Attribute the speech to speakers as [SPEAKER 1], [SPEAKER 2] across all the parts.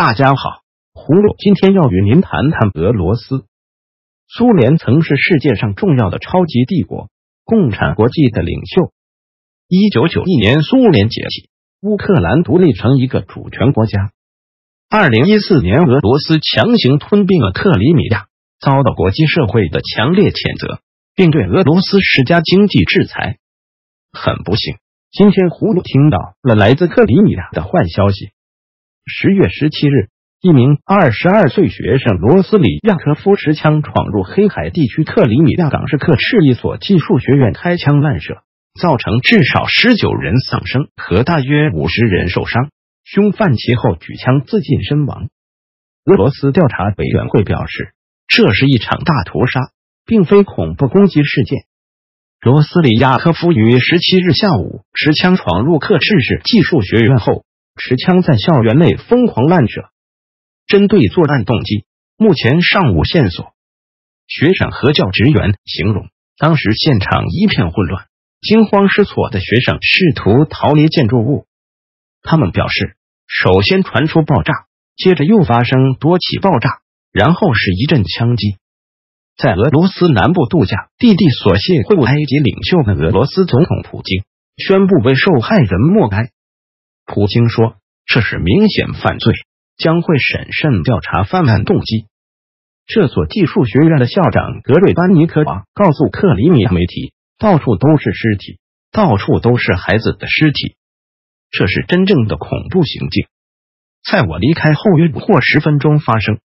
[SPEAKER 1] 大家好，葫芦今天要与您谈谈俄罗斯。苏联曾是世界上重要的超级帝国，共产国际的领袖。一九九一年，苏联解体，乌克兰独立成一个主权国家。二零一四年，俄罗斯强行吞并了克里米亚，遭到国际社会的强烈谴责，并对俄罗斯施加经济制裁。很不幸，今天葫芦听到了来自克里米亚的坏消息。十月十七日，一名二十二岁学生罗斯里亚科夫持枪闯入黑海地区克里米亚港市克赤一所技术学院，开枪乱射，造成至少十九人丧生和大约五十人受伤。凶犯其后举枪自尽身亡。俄罗斯调查委员会表示，这是一场大屠杀，并非恐怖攻击事件。罗斯里亚科夫于十七日下午持枪闯入克赤市技术学院后，持枪在校园内疯狂乱射。针对作案动机，目前尚无线索。学生和教职员形容，当时现场一片混乱，惊慌失措的学生试图逃离建筑物。他们表示。首先传出爆炸，接着又发生多起爆炸，然后是一阵枪击。在俄罗斯南部度假，弟弟索性会晤埃及领袖的俄罗斯总统普京宣布为受害人默哀。普京说：“这是明显犯罪，将会审慎调查犯案动机。”这所技术学院的校长格瑞班尼科娃告诉克里米亚媒体：“到处都是尸体，到处都是孩子的尸体。”这是真正的恐怖行径，在我离开后约或十分钟发生。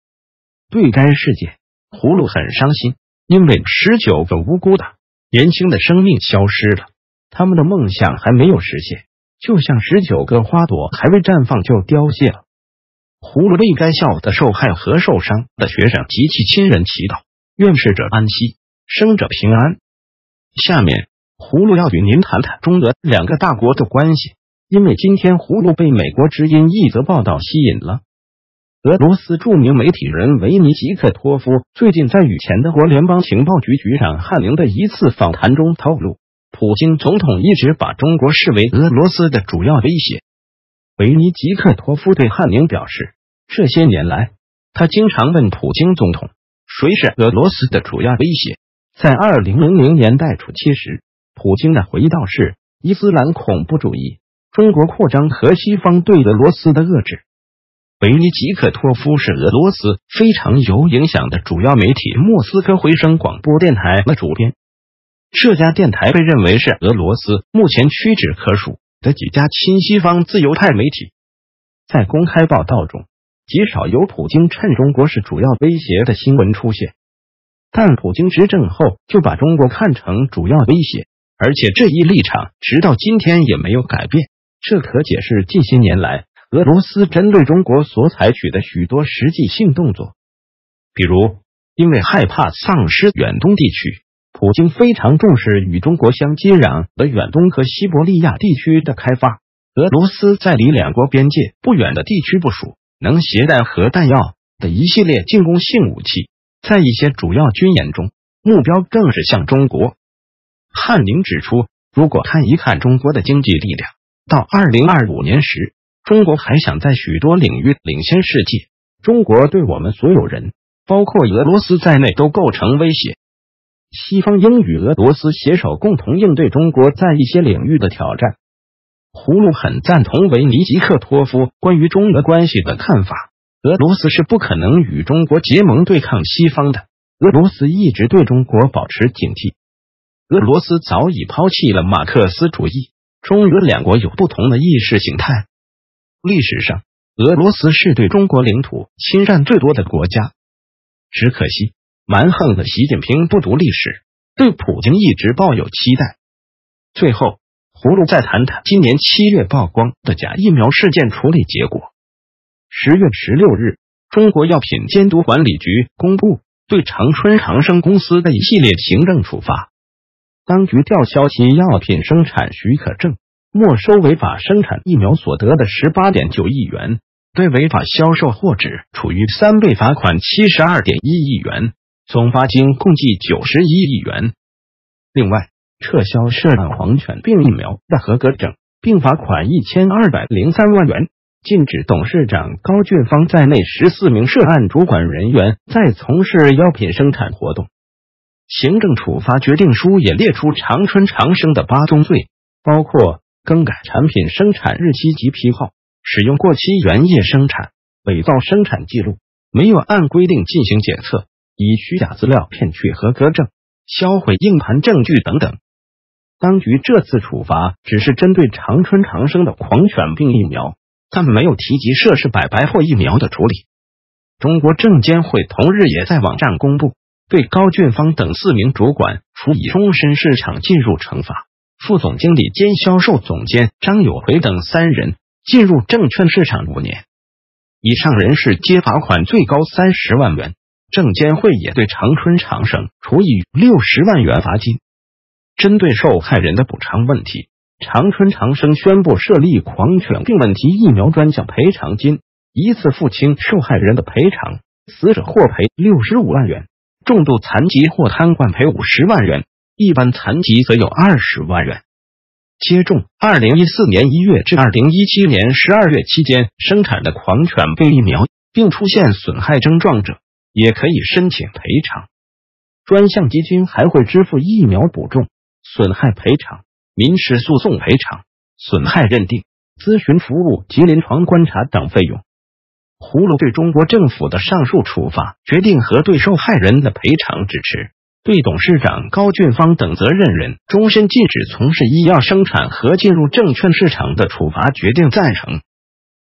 [SPEAKER 1] 对该事件，葫芦很伤心，因为十九个无辜的年轻的生命消失了，他们的梦想还没有实现，就像十九个花朵还未绽放就凋谢了。葫芦为该校的受害和受伤的学生及其亲人祈祷，愿逝者安息，生者平安。下面，葫芦要与您谈谈中俄两个大国的关系。因为今天葫芦被美国之音一则报道吸引了。俄罗斯著名媒体人维尼吉克托夫最近在与前德国联邦情报局局长汉宁的一次访谈中透露，普京总统一直把中国视为俄罗斯的主要威胁。维尼吉克托夫对汉宁表示，这些年来，他经常问普京总统，谁是俄罗斯的主要威胁。在二零零零年代初期时，普京的回答是伊斯兰恐怖主义。中国扩张和西方对俄罗斯的遏制。维尼吉克托夫是俄罗斯非常有影响的主要媒体莫斯科回声广播电台的主编。这家电台被认为是俄罗斯目前屈指可数的几家亲西方自由派媒体。在公开报道中，极少有普京趁中国是主要威胁的新闻出现。但普京执政后就把中国看成主要威胁，而且这一立场直到今天也没有改变。这可解释近些年来俄罗斯针对中国所采取的许多实际性动作，比如，因为害怕丧失远东地区，普京非常重视与中国相接壤的远东和西伯利亚地区的开发。俄罗斯在离两国边界不远的地区部署能携带核弹药的一系列进攻性武器，在一些主要军演中，目标正是向中国。汉宁指出，如果看一看中国的经济力量。到二零二五年时，中国还想在许多领域领先世界。中国对我们所有人，包括俄罗斯在内，都构成威胁。西方应与俄罗斯携手，共同应对中国在一些领域的挑战。葫芦很赞同维尼吉克托夫 关于中俄关系的看法。俄罗斯是不可能与中国结盟对抗西方的。俄罗斯一直对中国保持警惕。俄罗斯早已抛弃了马克思主义。中俄两国有不同的意识形态。历史上，俄罗斯是对中国领土侵占最多的国家。只可惜，蛮横的习近平不读历史，对普京一直抱有期待。最后，葫芦再谈谈今年七月曝光的假疫苗事件处理结果。十月十六日，中国药品监督管理局公布对长春长生公司的一系列行政处罚。当局吊销其药品生产许可证，没收违法生产疫苗所得的十八点九亿元，对违法销售货指处于三倍罚款七十二点一亿元，总罚金共计九十一亿元。另外，撤销涉案黄犬病疫苗的合格证，并罚款一千二百零三万元，禁止董事长高俊芳在内十四名涉案主管人员再从事药品生产活动。行政处罚决定书也列出长春长生的八宗罪，包括更改产品生产日期及批号、使用过期原液生产、伪造生产记录、没有按规定进行检测、以虚假资料骗取合格证、销毁硬盘证据等等。当局这次处罚只是针对长春长生的狂犬病疫苗，但没有提及涉事百白货疫苗的处理。中国证监会同日也在网站公布。对高俊芳等四名主管处以终身市场禁入惩罚，副总经理兼销售总监张有奎等三人进入证券市场五年以上人士皆罚款最高三十万元。证监会也对长春长生处以六十万元罚金。针对受害人的补偿问题，长春长生宣布设立狂犬病问题疫苗专项赔偿金，一次付清受害人的赔偿，死者获赔六十五万元。重度残疾或瘫痪赔五十万元，一般残疾则有二十万元。接种二零一四年一月至二零一七年十二月期间生产的狂犬病疫苗，并出现损害症状者，也可以申请赔偿。专项基金还会支付疫苗补种、损害赔偿、民事诉讼赔偿、损害认定、咨询服务及临床观察等费用。葫芦对中国政府的上述处罚决定和对受害人的赔偿支持，对董事长高俊芳等责任人终身禁止从事医药生产和进入证券市场的处罚决定赞成。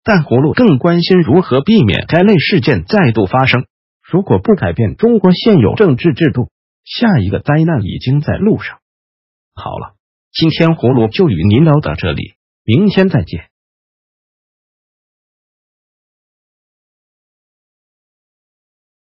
[SPEAKER 1] 但葫芦更关心如何避免该类事件再度发生。如果不改变中国现有政治制度，下一个灾难已经在路上。好了，今天葫芦就与您聊到这里，明天再见。